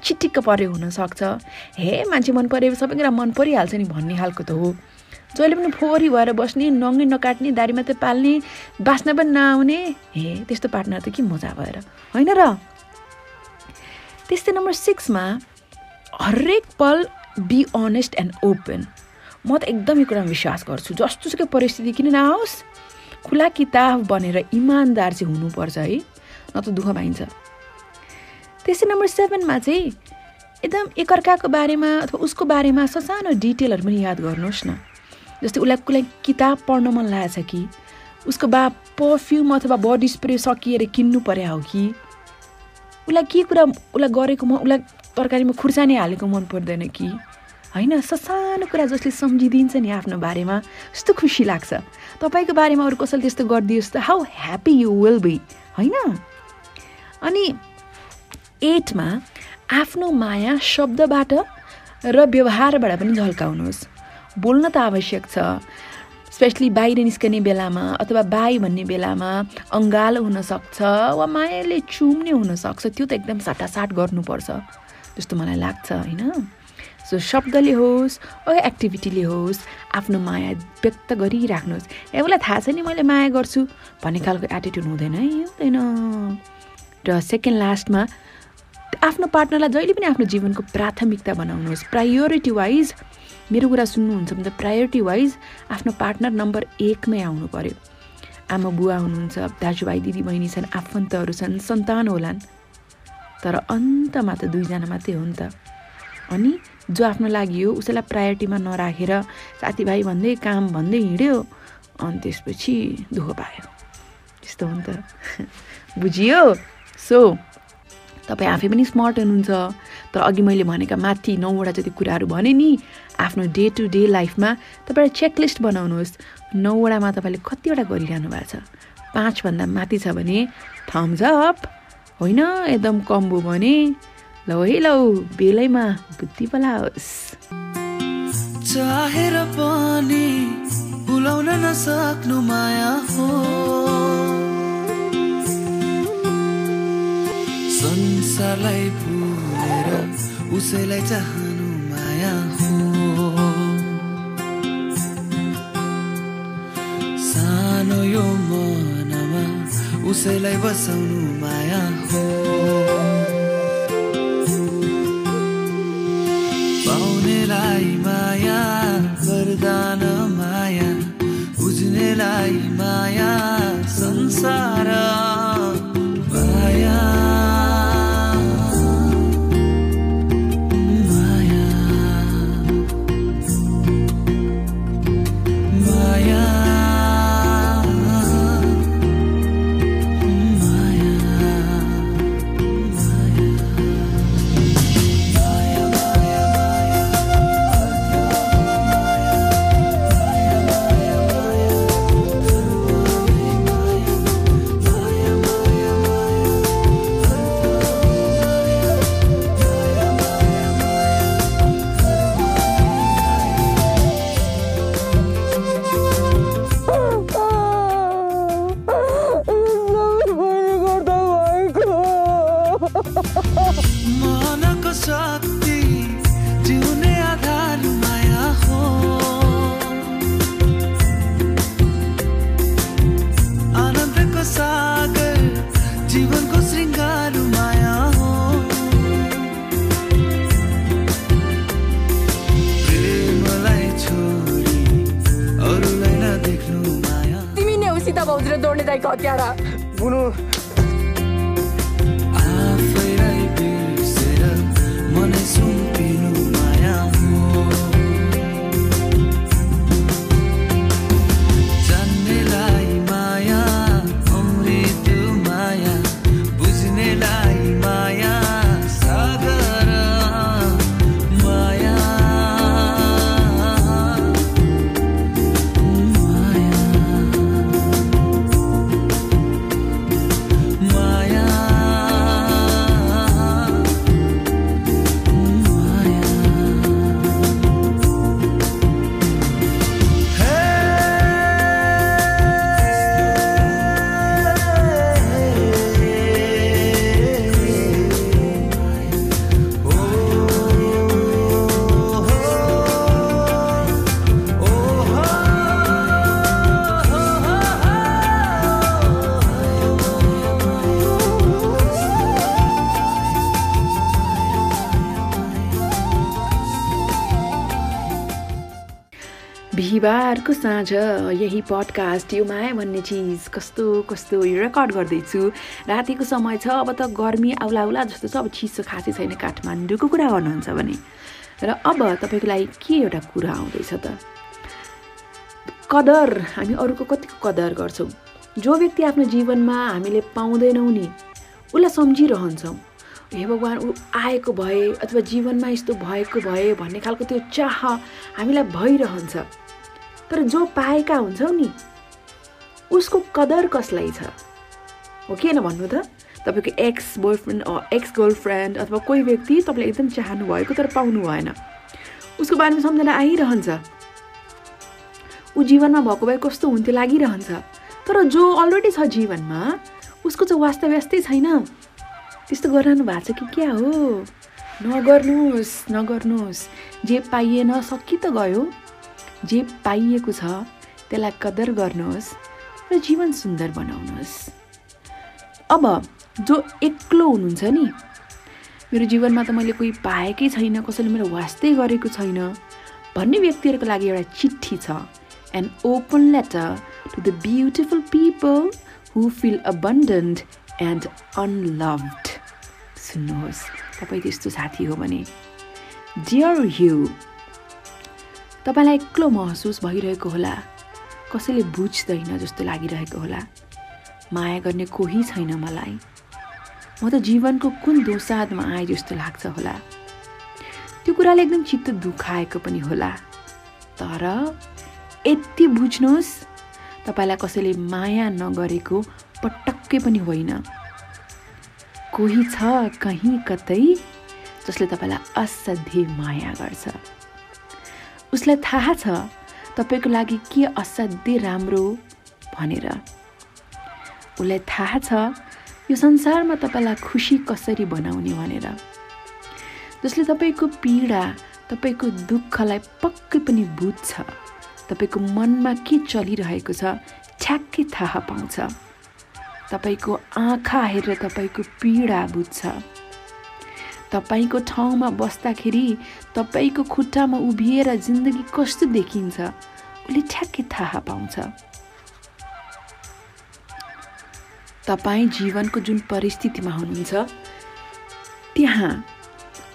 चिटिक्क पऱ्यो हुनसक्छ। हे मान्छे मन पऱ्यो सबै कुरा मन परिहाल्छ नि भन्ने खालको त हो। जहिले पनि फोहोरी भएर बस्ने नङ्गे नकाट्ने दारी मात्रै पाल्ने बाँच्न पनि नआउने हे त्यस्तो पार्टनर त के मजा भएर। होइन र? त्यस्तै नम्बर सिक्समा हरेक पल बी अनेस्ट एन्ड ओपन म त एकदम यो कुरामा विश्वास गर्छु। जस्तोसुकै परिस्थिति किन नआओस्? खुला किताब बनेर इमान्दार चाहिँ हुनुपर्छ है। न त दुःख पाइन्छ। त्यसै नम्बर सेभेनमा चाहिँ एकदम एकअर्काको बारेमा अथवा उसको बारेमा ससानो डिटेलहरू पनि याद गर्नुहोस् न। जस्तै उसलाई कुनै किताब पढ्न मन लागेछ कि उसको बा पर्फ्युम अथवा बडी स्प्रे सकिएर किन्नु पर्यो हो कि उसलाई के कुरा उसलाई गरेको म उसलाई तरकारीमा खुर्सानी हालेको मन पर्दैन कि होइन? ससानो कुरा जसले सम्झिदिन्छ नि आफ्नो बारेमा यस्तो खुसी लाग्छ। तपाईँको बारेमा अरू कसैले त्यस्तो गरिदियोस् त how happy you will be होइन? अनि एटमा आफ्नो माया शब्दबाट र व्यवहारबाट पनि झल्काउनुहोस्। बोल्न त आवश्यक छ। स्पेसली बाहिर निस्कने बेलामा अथवा बाई भन्ने बेलामा अङ्गालो हुनसक्छ वा मायाले चुम्ने हुनसक्छ त्यो त एकदम साटासाट गर्नुपर्छ जस्तो मलाई लाग्छ होइन? सो शब्दले होस् वा एक्टिभिटीले होस् आफ्नो माया व्यक्त गरिराख्नुहोस्। ए उसलाई थाहा छ नि मैले माया गर्छु भन्ने खालको एटिट्युड हुँदैन है हुँदैन। र सेकेन्ड लास्टमा आफ्नो पार्टनरलाई जहिले पनि आफ्नो जीवनको प्राथमिकता बनाउनुहोस्। प्रायोरिटी वाइज मेरो कुरा सुन्नुहुन्छ भने त प्रायोरिटी वाइज आफ्नो पार्टनर नम्बर एकमै आउनु पर्यो। आमा बुवा हुनुहुन्छ दाजुभाइ दिदीबहिनी छन् आफन्तहरू छन् सन्तान होलान्। तर अन्तमा त दुईजना मात्रै हो नि त। अनि जो आफ्नो लागि हो उसैलाई प्रायोरिटीमा नराखेर साथीभाइ भन्दै काम भन्दै हिँड्यो अनि त्यसपछि दुःख पायो। त्यस्तो हो नि त। बुझियो? सो तपाईँ आफै पनि स्मार्ट हुनुहुन्छ। तर अघि मैले भनेका माथि नौवटा जति कुराहरू भने नि आफ्नो डे टु डे लाइफमा तपाईँले चेकलिस्ट बनाउनुहोस्। नौवटामा तपाईँले कतिवटा गरिरहनु भएको छ? पाँचभन्दा माथि छ भने थम्स अप होइन? एकदम कम्बो भने लौ है लौ बेलैमा बुद्धि पलाओस् संसारलाई भुलेर उसैलाई चाहनु माया हो। सानो यो मनमा उसैलाई बसाउनु माया हो। पाउनेलाई माया वरदान माया बुझ्नेलाई माया संसार। बिहिबारको साँझ यही पडकास्ट यो माया भन्ने चिज कस्तो कस्तो यो रेकर्ड गर्दैछु। रातिको समय छ अब त गर्मी आउला आउला जस्तो छ अब चिसो खासै छैन काठमाडौँको कुरा गर्नुहुन्छ भने। र अब तपाईँको लागि के एउटा कुरा आउँदैछ त? कदर हामी अरूको कतिको कदर गर्छौँ। जो व्यक्ति आफ्नो जीवनमा हामीले पाउँदैनौँ नि उसलाई सम्झिरहन्छौँ। हे भगवान् ऊ आएको भए अथवा जीवनमा यस्तो भएको भए भन्ने खालको त्यो चाह हामीलाई भइरहन्छ। तर जो पाएका हुन्छौँ नि उसको कदर कसलाई छ? हो किन भन्नु त? तपाईँको एक्स बोयफ्रेन्ड एक्स गर्लफ्रेन्ड अथवा कोही व्यक्ति तपाईँले एकदम चाहनु भएको तर पाउनु भएन। उसको बारेमा सम्झना आइरहन्छ। ऊ जीवनमा भएको भए कस्तो हुन्थ्यो लागिरहन्छ। तर जो अलरेडी छ जीवनमा उसको चाहिँ वास्तव्यस्तै छैन। त्यस्तो गरिरहनु भएको छ कि क्या हो? नगर्नुहोस् नगर्नुहोस्। जे पाइएन सकि त गयो। जे पाइएको छ त्यसलाई कदर गर्नुहोस् र जीवन सुन्दर बनाउनुहोस्। अब जो एक्लो हुनुहुन्छ नि मेरो जीवनमा त मैले कोही पाएकै छैन कसैले मेरो वास्तै गरेको छैन भन्ने व्यक्तिहरूको लागि एउटा चिठी छ an open letter to the beautiful people who feel abundant and unloved सुन्नुहोस् तपाईँ त्यस्तो साथी हो भने डियर यु तपाईँलाई एक्लो महसुस भइरहेको होला। कसैले बुझ्दैन जस्तो लागिरहेको होला। माया गर्ने कोही छैन मलाई। म त जीवनको कुन दोसादमा आए जस्तो लाग्छ होला। त्यो कुराले एकदम चित्त दुखाएको पनि होला। तर यति बुझ्नुहोस् तपाईँलाई कसैले माया नगरेको पटक्कै पनि होइन। कोही छ कहीँ कतै जसले तपाईँलाई असाध्यै माया गर्छ। उसलाई थाहा छ तपाईँको लागि के असाध्यै राम्रो भनेर। उसलाई थाहा छ यो संसारमा तपाईँलाई खुसी कसरी बनाउने भनेर। जसले तपाईँको पीडा तपाईँको दुःखलाई पक्कै पनि बुझ्छ। तपाईँको मनमा के चलिरहेको छ ठ्याक्कै थाहा पाउँछ। तपाईँको आँखा हेरेर तपाईँको पीडा बुझ्छ। तपाईँको ठाउँमा बस्दाखेरि तपाईँको खुट्टामा उभिएर जिन्दगी कस्तो देखिन्छ उसले ठ्याक्कै थाहा पाउँछ। तपाईँ जीवनको जुन परिस्थितिमा हुनुहुन्छ त्यहाँ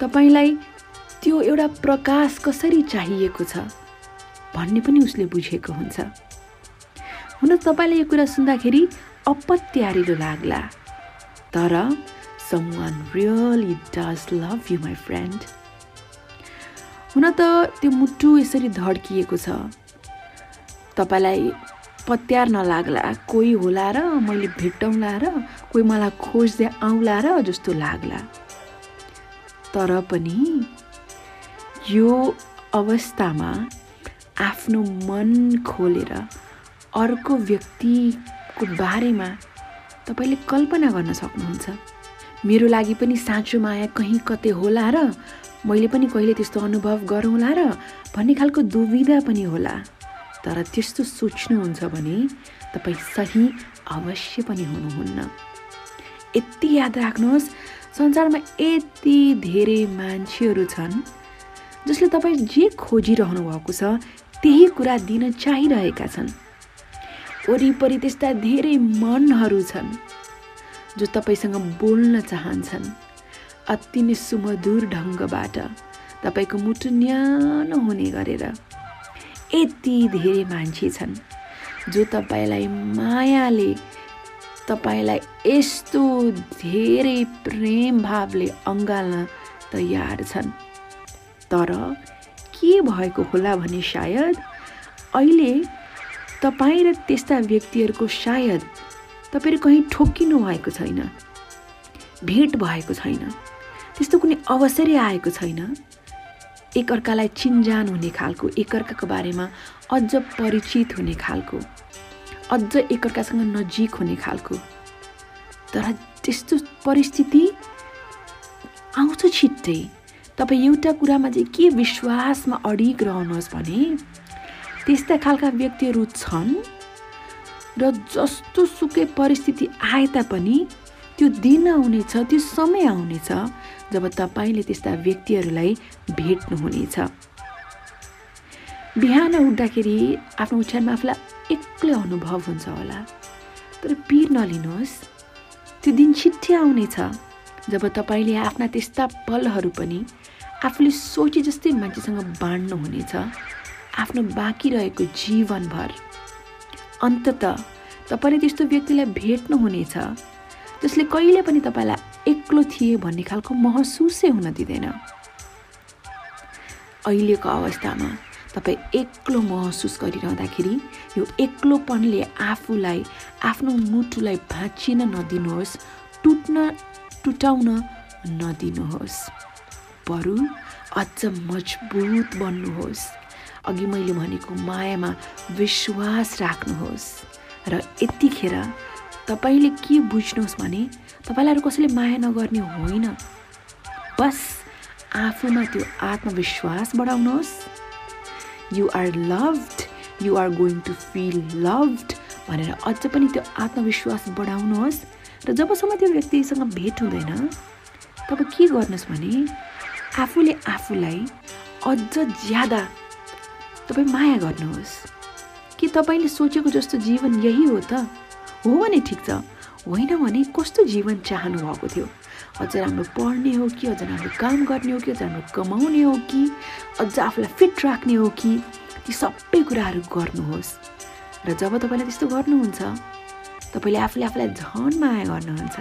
तपाईँलाई त्यो एउटा प्रकाश कसरी चाहिएको छ भन्ने पनि उसले बुझेको हुन्छ। हुन तपाईँलाई यो कुरा सुन्दाखेरि अपत्यारिलो लाग्ला। तर someone really does love you my friend. हुन त त्यो मुटु यसरी धड्किएको छ। तपाईँलाई पत्यार नलाग्ला कोही होला र मैले भेटौँला र कोही मलाई खोज्दै आउँला र जस्तो लाग्ला। तर पनि यो अवस्थामा आफ्नो मन खोलेर अर्को व्यक्तिको बारेमा तपाईँले कल्पना गर्न सक्नुहुन्छ। मेरो लागि पनि साँचो माया कहीँ कतै होला र मैले पनि कहिले त्यस्तो अनुभव गरौँला र भन्ने खालको दुविधा पनि होला। तर त्यस्तो सोच्नुहुन्छ भने तपाईँ सही अवश्य पनि हुनुहुन्न। यति याद राख्नुहोस् संसारमा यति धेरै मान्छेहरू छन् जसले तपाईँ जे खोजिरहनु भएको छ त्यही कुरा दिन चाहिरहेका छन्। वरिपरि त्यस्ता धेरै मनहरू छन्। जो तपाईँसँग बोल्न चाहन्छन् अति नै सुमधुर ढङ्गबाट तपाईँको मुटु न्यानो हुने गरेर यति धेरै मान्छे छन् जो तपाईँलाई मायाले तपाईँलाई यस्तो धेरै प्रेम भावले अँगाल्न तयार छन्। तर के भएको होला भने सायद अहिले तपाईँ र त्यस्ता व्यक्तिहरूको सायद तपाईँहरू कहीँ ठोक्किनु भएको छैन। भेट भएको छैन। त्यस्तो कुनै अवसरै आएको छैन। एकअर्कालाई चिन्जान हुने खालको एकअर्काको बारेमा अझ परिचित हुने खालको अझ एकअर्कासँग नजिक हुने खालको। तर त्यस्तो परिस्थिति आउँछ छिट्टै। तपाईँ एउटा कुरामा चाहिँ के विश्वासमा अडिग रहनुहोस् भने त्यस्ता खालका व्यक्तिहरू छन् र जस्तो सुकै परिस्थिति आए तापनि त्यो दिन आउनेछ त्यो समय आउनेछ जब तपाईँले त्यस्ता व्यक्तिहरूलाई भेट्नुहुनेछ। बिहान उठ्दाखेरि आफ्नो ओछ्यानमा आफूलाई एक्लै अनुभव हुन्छ होला। तर पिर नलिनुहोस्। त्यो दिन छिट्टै आउनेछ जब तपाईँले आफ्ना त्यस्ता पलहरू पनि आफूले सोचे जस्तै मान्छेसँग बाँड्नुहुनेछ। आफ्नो बाँकी रहेको जीवनभर। अन्तत तपाईँले त्यस्तो व्यक्तिलाई भेट्नुहुनेछ जसले कहिले पनि तपाईँलाई एक्लो थिए भन्ने खालको महसुसै हुन दिँदैन। अहिलेको अवस्थामा तपाईँ एक्लो महसुस गरिरहँदाखेरि यो एक्लोपनले आफूलाई आफ्नो मुटुलाई भाँचिन नदिनुहोस् टुट्न टुटाउन नदिनुहोस्। बरु अझ मजबुत बन्नुहोस्। अघि मैले भनेको मायामा विश्वास राख्नुहोस्। र यतिखेर तपाईँले के बुझ्नुहोस् भने तपाईँलाई अरू कसैले माया नगर्ने होइन। बस आफूमा त्यो आत्मविश्वास बढाउनुहोस्। You are loved you are going to feel loved भनेर अझ पनि त्यो आत्मविश्वास बढाउनुहोस्। र जबसम्म त्यो व्यक्तिसँग भेट हुँदैन तब के गर्नुहोस् भने आफूले आफूलाई अझ ज्यादा तपाईँ माया गर्नुहोस्। कि तपाईँले सोचेको जस्तो जीवन यही हो त? हो भने ठिक छ। होइन भने कस्तो जीवन चाहनु भएको थियो? अझ राम्रो पढ्ने हो कि अझ राम्रो काम गर्ने हो कि अझ राम्रो कमाउने हो कि अझ आफूलाई फिट राख्ने हो कि? ती सबै कुराहरू गर्नुहोस्। र जब तपाईँलाई त्यस्तो गर्नुहुन्छ तपाईँले आफूले आफूलाई झन् माया गर्नुहुन्छ।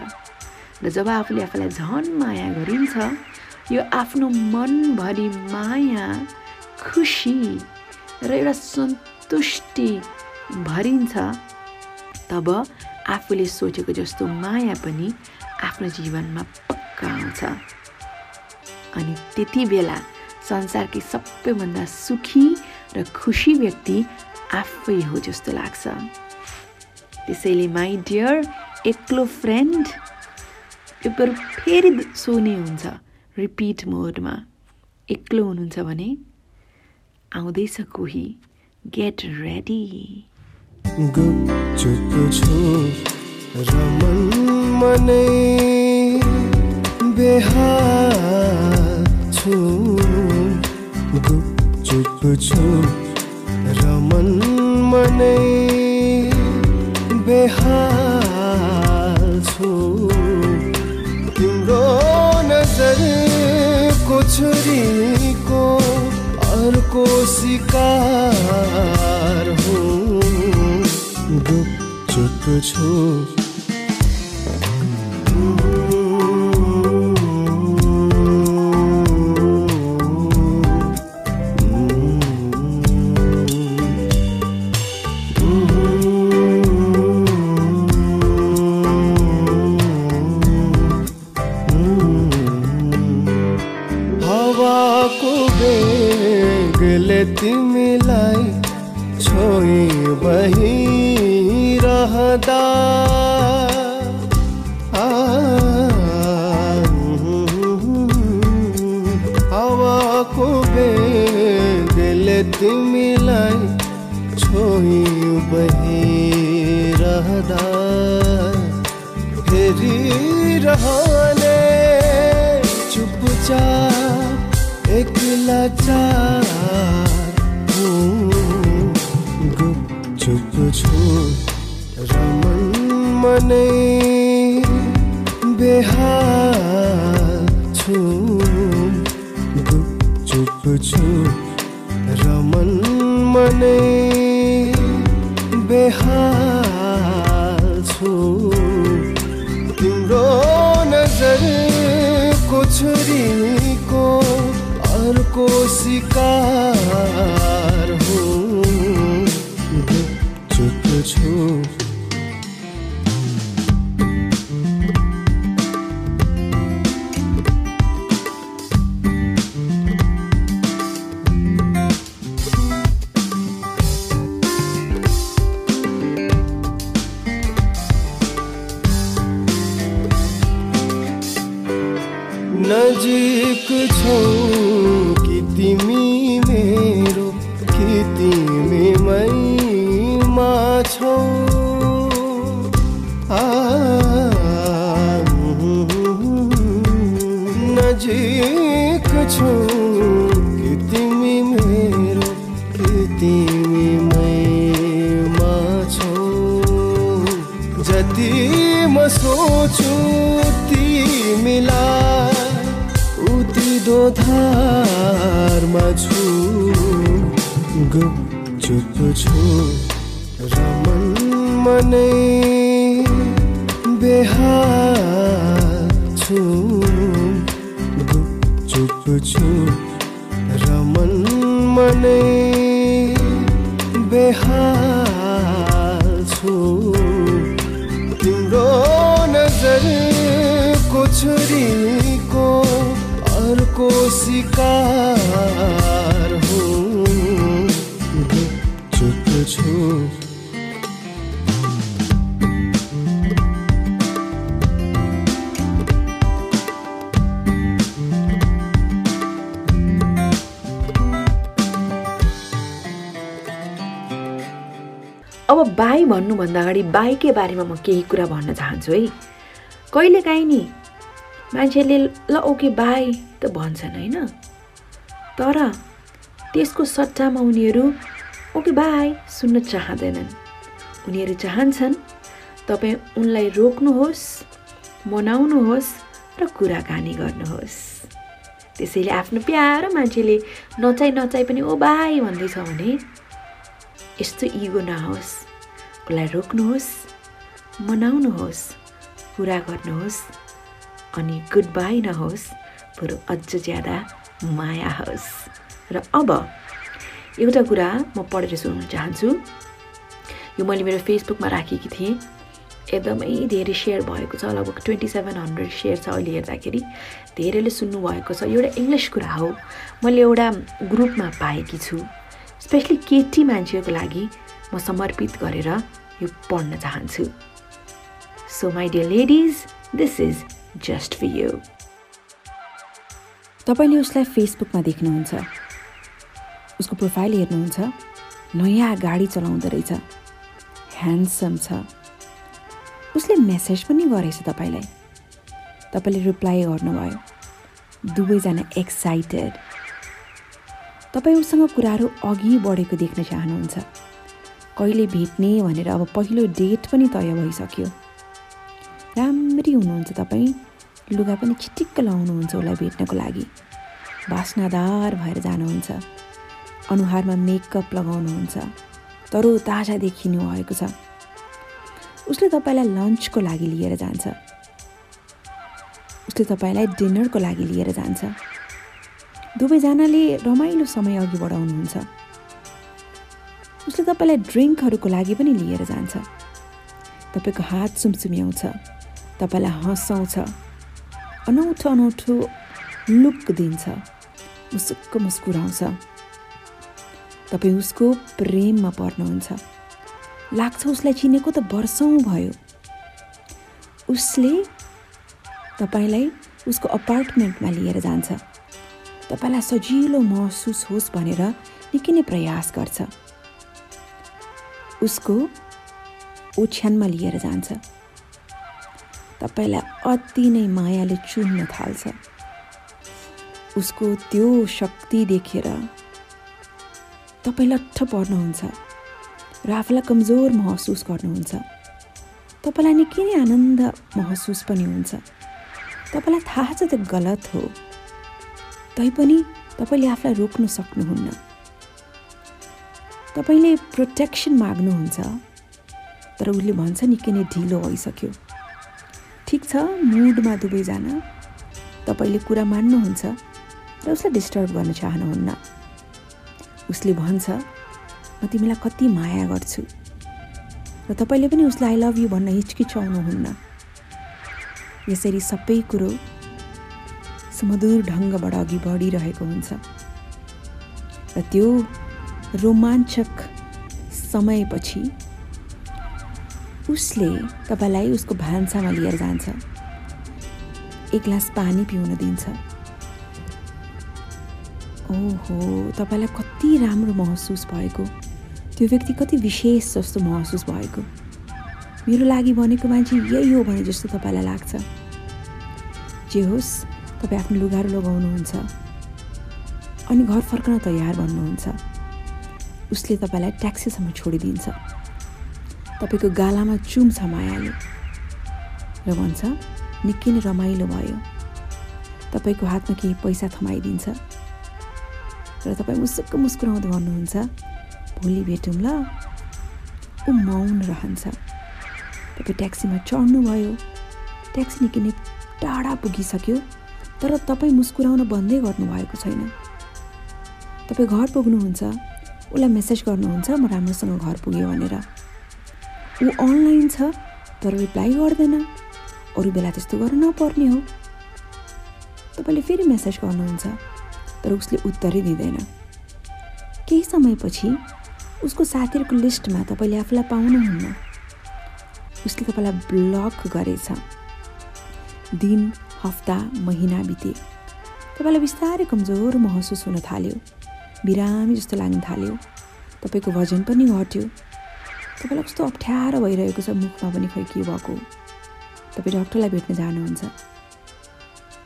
र जब आफूले आफूलाई झन् माया गरिन्छ यो आफ्नो मनभरि माया खुसी र एउटा सन्तुष्टि भरिन्छ। तब आफूले सोचेको जस्तो माया पनि आफ्नो जीवनमा पक्का आउँछ। अनि त्यति बेला संसारकै सबैभन्दा सुखी र खुसी व्यक्ति आफै हो जस्तो लाग्छ। त्यसैले माई डियर एक्लो फ्रेन्ड पेपर फेरि सोने हुन्छ। रिपिट मोडमा एक्लो हुनुहुन्छ भने आउँदैछ कोही। गेट रेडी गुपचुप छु रमन मनै बेहाल छु। तिम्रो नजरको छुरीको अर्को शिकार हो। गुपचुप छु तिमीलाई छोई बहिरहँदा। हावाको बेगले तिमीलाई छोई बहिरहँदा। फेरि रहने चुपचाप एक्ला चार छु। रमन मनै बेहाल छु। गुपचुप छु। रमन मनै बेहाल छु। तिम्रो नजरको छुरीको अर्को शिकार गुपचुप छु रमन मनै बेहाल छु गुपचुप छु रमन मनै बेहाल छु तिम्रो नजरको छुरीको अर्को शिकार बाई भन्नुभन्दा अगाडि बाइकै बारेमा म केही कुरा भन्न चाहन्छु है। कहिलेकाहीँ नि मान्छेले ल ओके बाई त भन्छन् होइन। तर त्यसको सट्टामा उनीहरू ओके बाई सुन्न चाहँदैनन्। उनीहरू चाहन्छन् तपाईँ उनलाई रोक्नुहोस् मनाउनुहोस् र कुराकानी गर्नुहोस्। त्यसैले आफ्नो प्यारो मान्छेले नचाइ नचाइ पनि ओ बाई भन्दैछ भने यस्तो इगो नहोस्। उसलाई रोक्नुहोस् मनाउनुहोस् कुरा गर्नुहोस् अनि गुड बाई नहोस् बरु अझ ज्यादा माया होस्। र अब एउटा कुरा म पढेर सुनाउन चाहन्छु। यो मैले मेरो फेसबुकमा राखेकी थिएँ। एकदमै धेरै सेयर भएको छ लगभग ट्वेन्टी सेभेन हन्ड्रेड सेयर छ अहिले हेर्दाखेरि। धेरैले सुन्नुभएको छ। एउटा इङ्ग्लिस कुरा हो। मैले एउटा ग्रुपमा पाएकी छु। स्पेसली केटी मान्छेको लागि म समर्पित गरेर यो पढ्न चाहन्छु। So my dear ladies this is just for you तपाईँले उसलाई फेसबुकमा देख्नुहुन्छ। उसको प्रोफाइल हेर्नुहुन्छ। नयाँ गाडी चलाउँदो रहेछ। ह्यान्डसम छ। उसले मेसेज पनि गरेछ तपाईँलाई। तपाईँले रिप्लाई गर्नुभयो। दुवैजना एक्साइटेड तपाईँ उसँग कुराहरू अघि बढेको देख्न चाहनुहुन्छ। कहिले भेट्ने भनेर अब पहिलो डेट पनि तय भइसक्यो। राम्ररी हुनुहुन्छ तपाईँ। लुगा पनि छिटिक्क लाउनुहुन्छ उसलाई भेट्नको लागि। बास्नादार भएर जानुहुन्छ। अनुहारमा मेकअप लगाउनुहुन्छ। तरो ताजा देखिनु भएको छ। उसले तपाईँलाई लन्चको लागि लिएर जान्छ। उसले तपाईँलाई डिनरको लागि लिएर जान्छ। दुवैजनाले रमाइलो समय अघि बढाउनुहुन्छ। उसले तपाईँलाई ड्रिङ्कहरूको लागि पनि लिएर जान्छ। तपाईँको हात सुमसुम्याउँछ। तपाईँलाई हँसाउँछ। अनौठो अनौठो लुक दिन्छ। मुसुक्क मुस्कुराउँछ। तपाईँ उसको प्रेममा पर्नुहुन्छ। लाग्छ उसलाई चिनेको त वर्षौँ भयो। उसले तपाईँलाई उसको अपार्टमेन्टमा लिएर जान्छ। तपाईँलाई सजिलो महसुस होस् भनेर निकै नै प्रयास गर्छ। उसको ओछ्यानमा लिएर जान्छ। तपाईँलाई अति नै मायाले चुन्न थाल्छ। उसको त्यो शक्ति देखेर तपाईँ लट्ठ पर्नुहुन्छ। र आफूलाई कमजोर महसुस गर्नुहुन्छ। तपाईँलाई निकै नै आनन्द महसुस पनि हुन्छ। तपाईँलाई थाहा छ त्यो गलत हो। तैपनि तपाईँले आफूलाई रोक्न सक्नुहुन्न। तपाईँले प्रोटेक्सन माग्नुहुन्छ। तर उसले भन्छ निकै नै ढिलो भइसक्यो। ठिक छ मुडमा दुवैजना। तपाईँले कुरा मान्नुहुन्छ र उसलाई डिस्टर्ब गर्न चाहनुहुन्न। उसले भन्छ म तिमीलाई कति माया गर्छु। र तपाईँले पनि उसलाई आई लभ यु भन्न हिचकिचाउनुहुन्न। यसरी सबै कुरो सुमधुर ढङ्गबाट अघि बढिरहेको हुन्छ। र त्यो रोमाञ्चक समयपछि उसले तपाईँलाई उसको भान्सामा लिएर जान्छ। एक ग्लास पानी पिउन दिन्छ। ओहो तपाईँलाई कति राम्रो महसुस भएको। त्यो व्यक्ति कति विशेष जस्तो महसुस भएको। मेरो लागि भनेको मान्छे यही हो भने जस्तो तपाईँलाई लाग्छ। जे होस् तपाईँ आफ्नो लुगाहरू लगाउनुहुन्छ। अनि घर फर्कन तयार भन्नुहुन्छ उसले तपाईँलाई ट्याक्सीसम्म छोडिदिन्छ। तपाईँको गालामा चुम्छ मायाले। र भन्छ निकै नै रमाइलो भयो। तपाईँको हातमा केही पैसा थमाइदिन्छ। र तपाईँ मुसुक्क मुस्कुराउँदै भन्नुहुन्छ भोलि भेटौँ ल। ऊ मौन रहन्छ। तपाईँ ट्याक्सीमा चढ्नुभयो। ट्याक्सी निकै नै टाढा पुगिसक्यो। तर तपाईँ मुस्कुराउन बन्दै गर्नुभएको छैन। तपाईँ घर पुग्नुहुन्छ। उसलाई मेसेज गर्नुहुन्छ म राम्रोसँग घर पुगेँ भनेर। ऊ अनलाइन छ तर रिप्लाई गर्दैन। अरू बेला त्यस्तो गर्न नपर्ने हो। तपाईँले फेरि मेसेज गर्नुहुन्छ तर उसले उत्तरै दिँदैन। केही समयपछि उसको साथीहरूको लिस्टमा तपाईँले आफूलाई पाउनुहुन्न। उसले तपाईँलाई ब्लक गरेछ। दिन हप्ता महिना बिते। तपाईँलाई बिस्तारै कमजोर महसुस हुन थाल्यो। बिरामी जस्तो लाग्न थाल्यो। तपाईँको वजन पनि घट्यो। तपाईँलाई कस्तो अप्ठ्यारो भइरहेको छ मुखमा पनि खै के भएको? तपाईँ डक्टरलाई भेट्न जानुहुन्छ।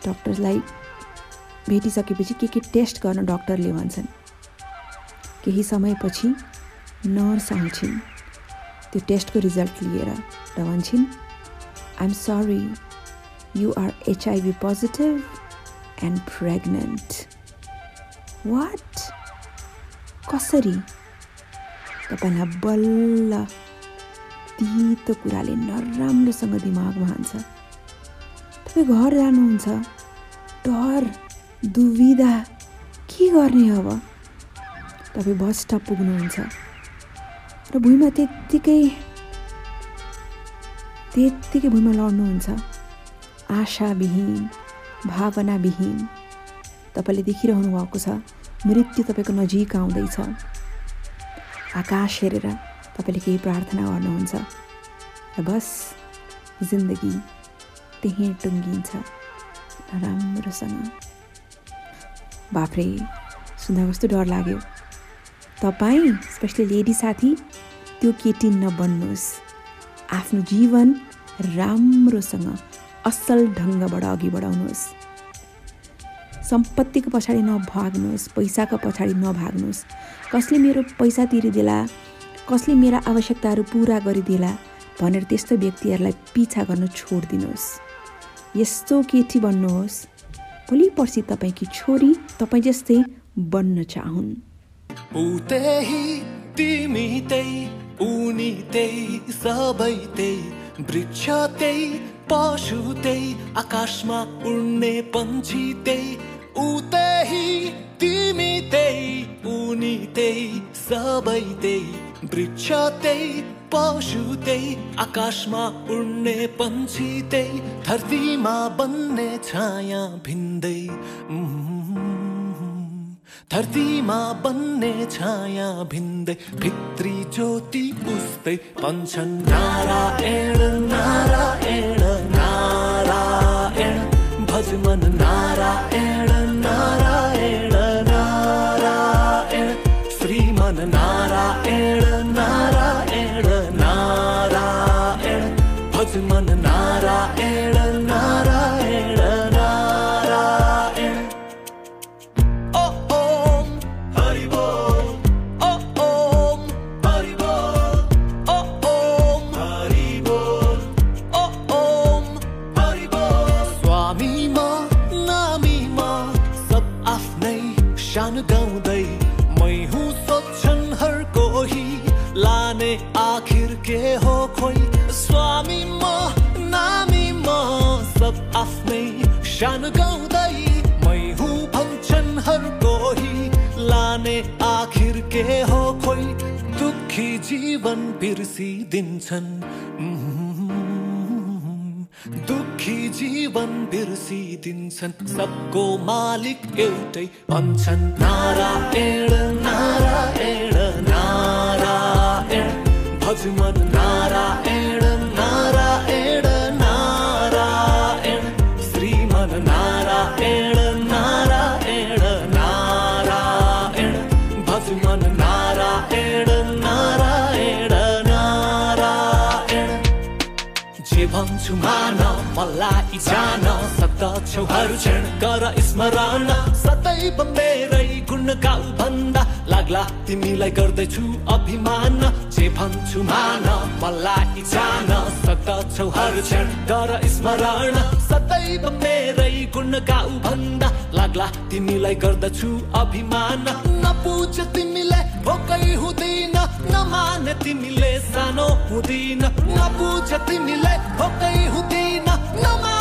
डक्टरलाई भेटिसकेपछि के के टेस्ट गर्न डक्टरले भन्छन्। केही समयपछि नर्स आउँछिन्। त्यो टेस्टको रिजल्ट लिएर र भन्छन् I'm sorry you are HIV positive and pregnant what कसरी? तपाईँलाई बल्ल तितो कुराले नराम्रोसँग दिमागमा हान्छ तपाईँ घर जानुहुन्छ। डर दुविधा के गर्ने अब? तपाईँ बस स्टप पुग्नुहुन्छ। र भुइँमा त्यत्तिकै त्यत्तिकै भुइँमा लड्नुहुन्छ। आशाविहीन भावनाविहीन। तपाईँले देखिरहनु भएको छ। मृत्यु तपाईँको नजिक आउँदैछ। आकाश हेरेर तपाईँले केही प्रार्थना गर्नुहुन्छ र बस जिन्दगी त्यहीँ टुङ्गिन्छ राम्रोसँग। बाफ्रे सुन्दा कस्तो डर लाग्यो। तपाईँ स्पेसली लेडी साथी त्यो केटी नबन्नुहोस्। आफ्नो जीवन राम्रोसँग असल ढङ्गबाट अघि बढाउनुहोस्। सम्पत्तिको पछाडि नभाग्नुहोस् पैसाको पछाडि नभाग्नुहोस्। कसले मेरो पैसा तिरिदेला कसले मेरा आवश्यकताहरू पुरा गरिदेला भनेर त्यस्तो व्यक्तिहरूलाई पिछा गर्न छोडिदिनुहोस्। यस्तो केटी बन्नुहोस् भोलि पर्सि तपाईँकी छोरी तपाईँ जस्तै बन्न चाहुन्। वृक्ष त्यही पशु आकाशमा उड्ने पन्छी त्यही तिमी त्यही उनी त्यही सबै त्यही वृक्ष त्यही पशु त्यही आकाशमा उड्ने पन्छी त्यही धरतीमा बन्ने छाया भिन्दै। धरतीमा बन्ने छाया भिन्दै भित्री ज्योति उस्तै पन्छन्। नारायण नारायण नारायण भज मन नारायण नारायण। शान गाउँदै मै हुँ भन्छन् हर लाने आखिर के हो खोइ? दुखी जीवन बिर्सिदिन्छन्। दुखी जीवन बिर्सिदिन्छन्। सबको मालिक एउटै भन्छन्। नारायण नारायण नारायण भज जान सदच्छौहरू क्षण गर स्मरण सदैव मेरै गुण भन्दा लाग्ला तिमीलाई गर्दैछु अभिमान। जे भन्छु मान जान सदच्छौहरू क्षण गर स्मरण सदैव मेरै गुण गाउ भन्दा लाग्ला तिमीलाई गर्दछु अभिमान। नपुज तिमीले भोकै हुँदैन। नमान तिमीले सानो हुँदैन। नबुझ तिमीले भोकै हुँदैन। नमान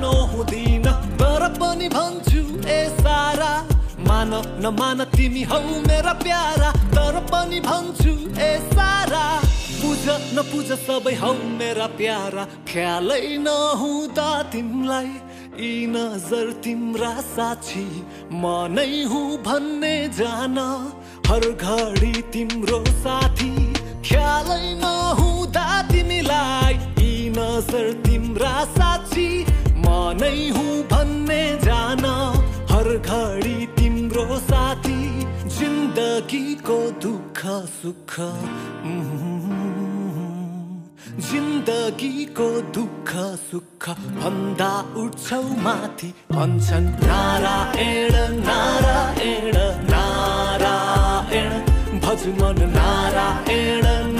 सानो हुँदैन तर पनि भन्छु ए सारा मान नमान तिमी हौ मेरा प्यारा। तर पनि भन्छु ए सारा पुज नपुज सबै हौ मेरा प्यारा। ख्यालै नहुँदा तिमीलाई यी नजर तिम्रा साक्षी। म नै हुँ भन्ने जान हर घडी तिम्रो साथी। ख्यालै नहुँदा तिमीलाई यी नजर तिम्रा साक्षी। नै हुँ भन्ने जान हर घडी तिम्रो साथी जिन्दगीको दुःख सुख। जिन्दगीको दुःख सुख। भन्दा उठ्छौ माथि भन्छन् नारायण नारायण नारायण। भज नारायण नारायण